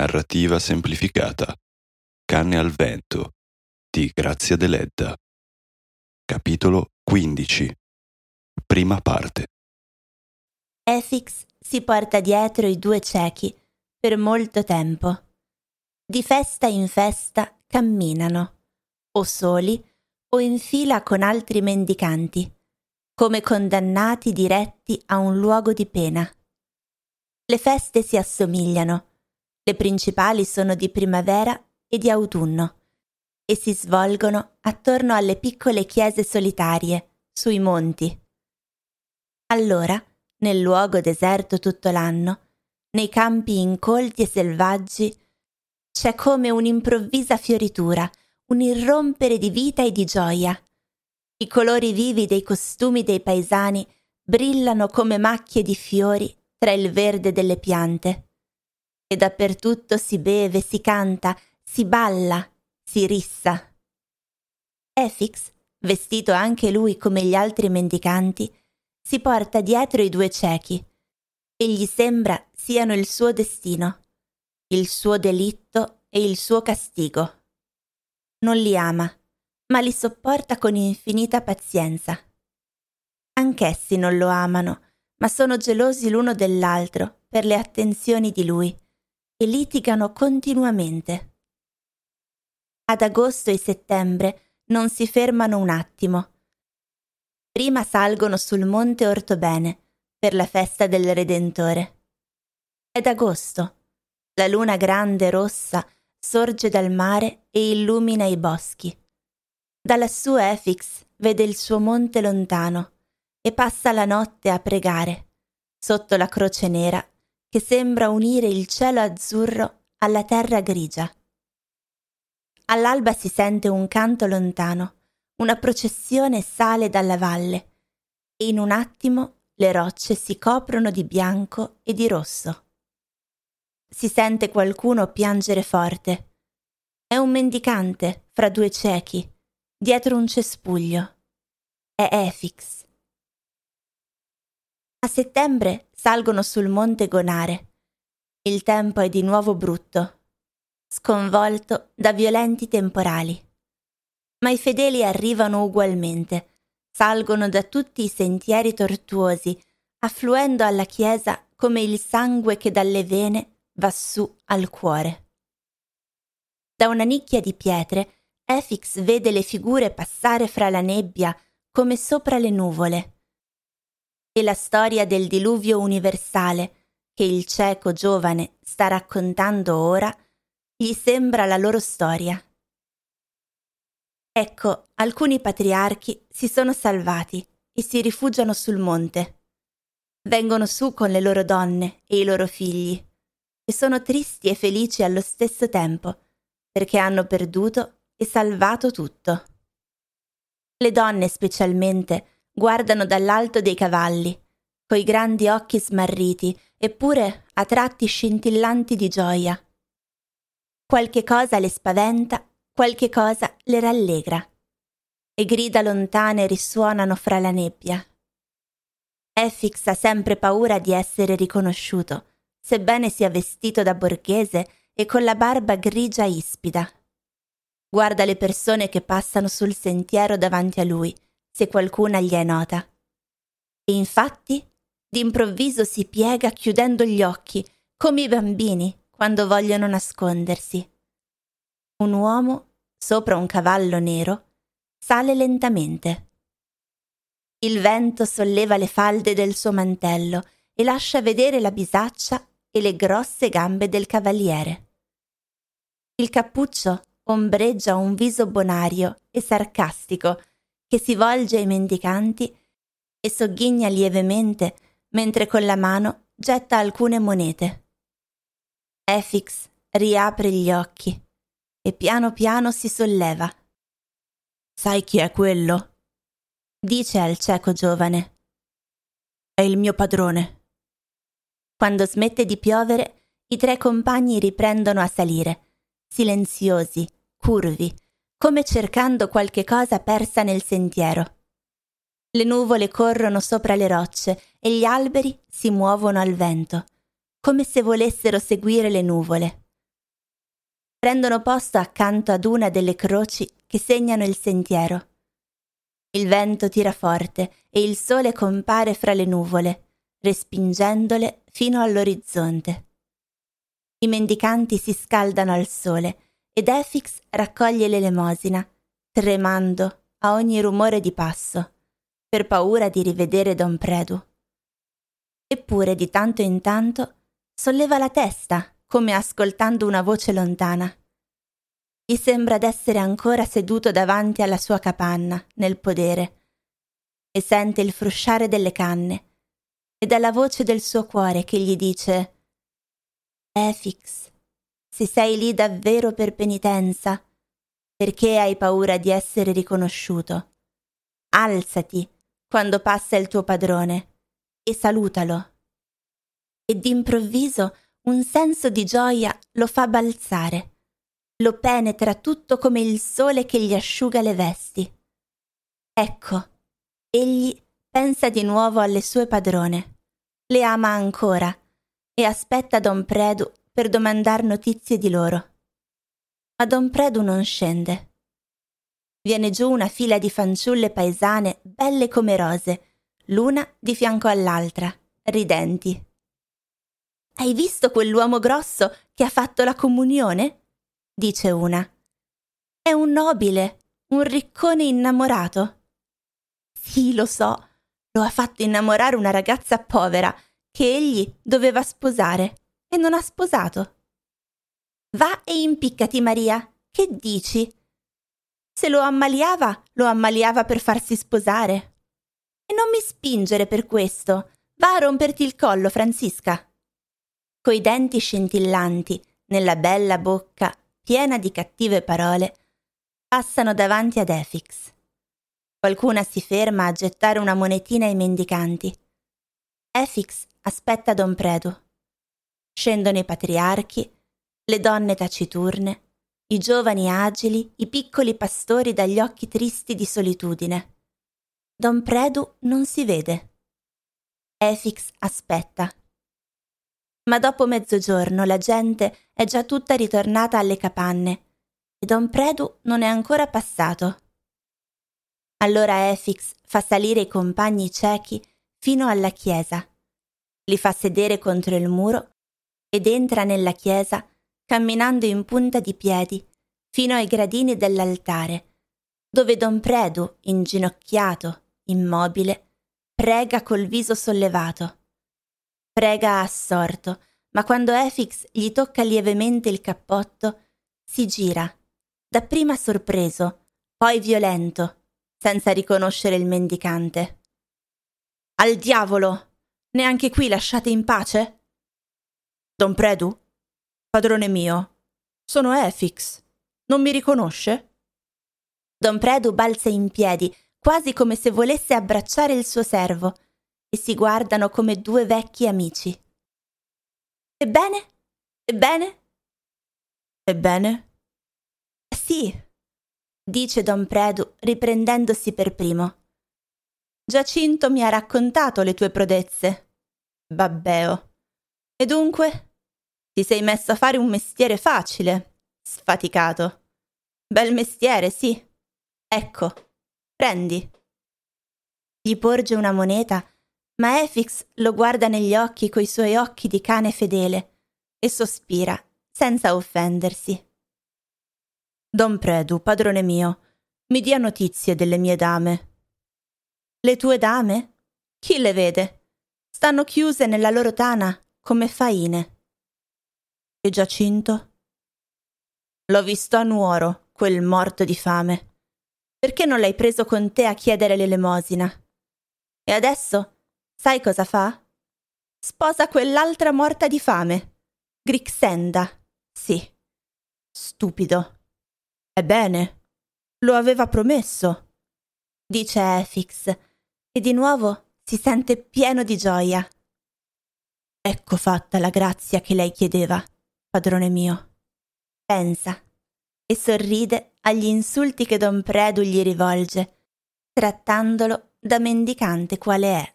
Narrativa semplificata. Canne al vento di Grazia Deledda. Capitolo 15. Prima parte. Efix si porta dietro i due ciechi per molto tempo. Di festa in festa camminano, o soli o in fila con altri mendicanti, come condannati diretti a un luogo di pena. Le feste si assomigliano, le principali sono di primavera e di autunno e si svolgono attorno alle piccole chiese solitarie, sui monti. Allora, nel luogo deserto tutto l'anno, nei campi incolti e selvaggi, c'è come un'improvvisa fioritura, un irrompere di vita e di gioia. I colori vivi dei costumi dei paesani brillano come macchie di fiori tra il verde delle piante. E dappertutto si beve, si canta, si balla, si rissa. Efix, vestito anche lui come gli altri mendicanti, si porta dietro i due ciechi e gli sembra siano il suo destino, il suo delitto e il suo castigo. Non li ama, ma li sopporta con infinita pazienza. Anch'essi non lo amano, ma sono gelosi l'uno dell'altro per le attenzioni di lui e litigano continuamente. Ad agosto e settembre non si fermano un attimo. Prima salgono sul monte Ortobene per la festa del Redentore. È d'agosto. La luna grande rossa sorge dal mare e illumina i boschi. Da lassù Efix vede il suo monte lontano e passa la notte a pregare, sotto la croce nera che sembra unire il cielo azzurro alla terra grigia. All'alba si sente un canto lontano, una processione sale dalla valle e in un attimo le rocce si coprono di bianco e di rosso. Si sente qualcuno piangere forte. È un mendicante fra due ciechi, dietro un cespuglio. È Efix. A settembre salgono sul monte Gonare. Il tempo è di nuovo brutto, sconvolto da violenti temporali. Ma i fedeli arrivano ugualmente, salgono da tutti i sentieri tortuosi, affluendo alla chiesa come il sangue che dalle vene va su al cuore. Da una nicchia di pietre, Efix vede le figure passare fra la nebbia come sopra le nuvole e la storia del diluvio universale che il cieco giovane sta raccontando ora gli sembra la loro storia. Ecco, alcuni patriarchi si sono salvati e si rifugiano sul monte. Vengono su con le loro donne e i loro figli e sono tristi e felici allo stesso tempo perché hanno perduto e salvato tutto. Le donne specialmente guardano dall'alto dei cavalli, coi grandi occhi smarriti, eppure a tratti scintillanti di gioia. Qualche cosa le spaventa, qualche cosa le rallegra. E grida lontane risuonano fra la nebbia. Effix ha sempre paura di essere riconosciuto, sebbene sia vestito da borghese e con la barba grigia ispida. Guarda le persone che passano sul sentiero davanti a lui se qualcuna gli è nota. E infatti, d'improvviso si piega chiudendo gli occhi, come i bambini quando vogliono nascondersi. Un uomo, sopra un cavallo nero, sale lentamente. Il vento solleva le falde del suo mantello e lascia vedere la bisaccia e le grosse gambe del cavaliere. Il cappuccio ombreggia un viso bonario e sarcastico che si volge ai mendicanti e sogghigna lievemente mentre con la mano getta alcune monete. Efix riapre gli occhi e piano piano si solleva. Sai chi è quello? dice al cieco giovane. È il mio padrone. Quando smette di piovere, i tre compagni riprendono a salire, silenziosi, curvi, come cercando qualche cosa persa nel sentiero. Le nuvole corrono sopra le rocce e gli alberi si muovono al vento, come se volessero seguire le nuvole. prendono posto accanto ad una delle croci che segnano il sentiero. Il vento tira forte e il sole compare fra le nuvole, respingendole fino all'orizzonte. I mendicanti si scaldano al sole ed Efix raccoglie l'elemosina, tremando a ogni rumore di passo, per paura di rivedere Don Predu. Eppure di tanto in tanto solleva la testa come ascoltando una voce lontana. Gli sembra d'essere ancora seduto davanti alla sua capanna, nel podere, e sente il frusciare delle canne e dalla voce del suo cuore che gli dice Efix, se sei lì davvero per penitenza, perché hai paura di essere riconosciuto? Alzati quando passa il tuo padrone e salutalo. E d'improvviso un senso di gioia lo fa balzare, lo penetra tutto come il sole che gli asciuga le vesti. Ecco, egli pensa di nuovo alle sue padrone, le ama ancora e aspetta Don Predu per domandar notizie di loro. Ma Don Predu non scende. Viene giù una fila di fanciulle paesane belle come rose, l'una di fianco all'altra, ridenti. Hai visto quell'uomo grosso che ha fatto la comunione? dice una. È un nobile, un riccone innamorato. Sì, lo so, lo ha fatto innamorare una ragazza povera che egli doveva sposare e non ha sposato. Va e impiccati, Maria. Che dici? Se lo ammaliava, lo ammaliava per farsi sposare. E non mi spingere per questo. Va a romperti il collo, Francisca coi denti scintillanti, nella bella bocca piena di cattive parole, passano davanti ad Efix. Qualcuna si ferma a gettare una monetina ai mendicanti. Efix aspetta Don Predu. Scendono i patriarchi, le donne taciturne, i giovani agili, i piccoli pastori dagli occhi tristi di solitudine. Don Predu non si vede. Efix aspetta ma dopo mezzogiorno la gente è già tutta ritornata alle capanne e Don Predu non è ancora passato. Allora Efix fa salire i compagni ciechi fino alla chiesa, li fa sedere contro il muro ed entra nella chiesa camminando in punta di piedi fino ai gradini dell'altare, dove Don Predu, inginocchiato, immobile, prega col viso sollevato Prega assorto, ma quando Efix gli tocca lievemente il cappotto, si gira, dapprima sorpreso, poi violento, senza riconoscere il mendicante. Al diavolo! Neanche qui lasciate in pace? Don Predu? Padrone mio, sono Efix. Non mi riconosce? Don Predu balza in piedi, quasi come se volesse abbracciare il suo servo, e si guardano come due vecchi amici. Ebbene? Ebbene? Ebbene? Sì, dice don Predu riprendendosi per primo. Giacinto mi ha raccontato le tue prodezze. Babbeo. E dunque? Ti sei messo a fare un mestiere facile, sfaticato. Bel mestiere, sì. Ecco, prendi. Gli porge una moneta ma Efix lo guarda negli occhi coi suoi occhi di cane fedele e sospira, senza offendersi. Don Predu, padrone mio, mi dia notizie delle mie dame. Le tue dame? Chi le vede? Stanno chiuse nella loro tana come faine. E Giacinto? L'ho visto a Nuoro, quel morto di fame. Perché non l'hai preso con te a chiedere l'elemosina? E adesso Sai cosa fa? Sposa quell'altra morta di fame. Grixenda. Sì. Stupido. Ebbene, lo aveva promesso, dice Efix, e di nuovo si sente pieno di gioia. Ecco fatta la grazia che lei chiedeva, padrone mio. Pensa e sorride agli insulti che don Predu gli rivolge, trattandolo da mendicante quale è.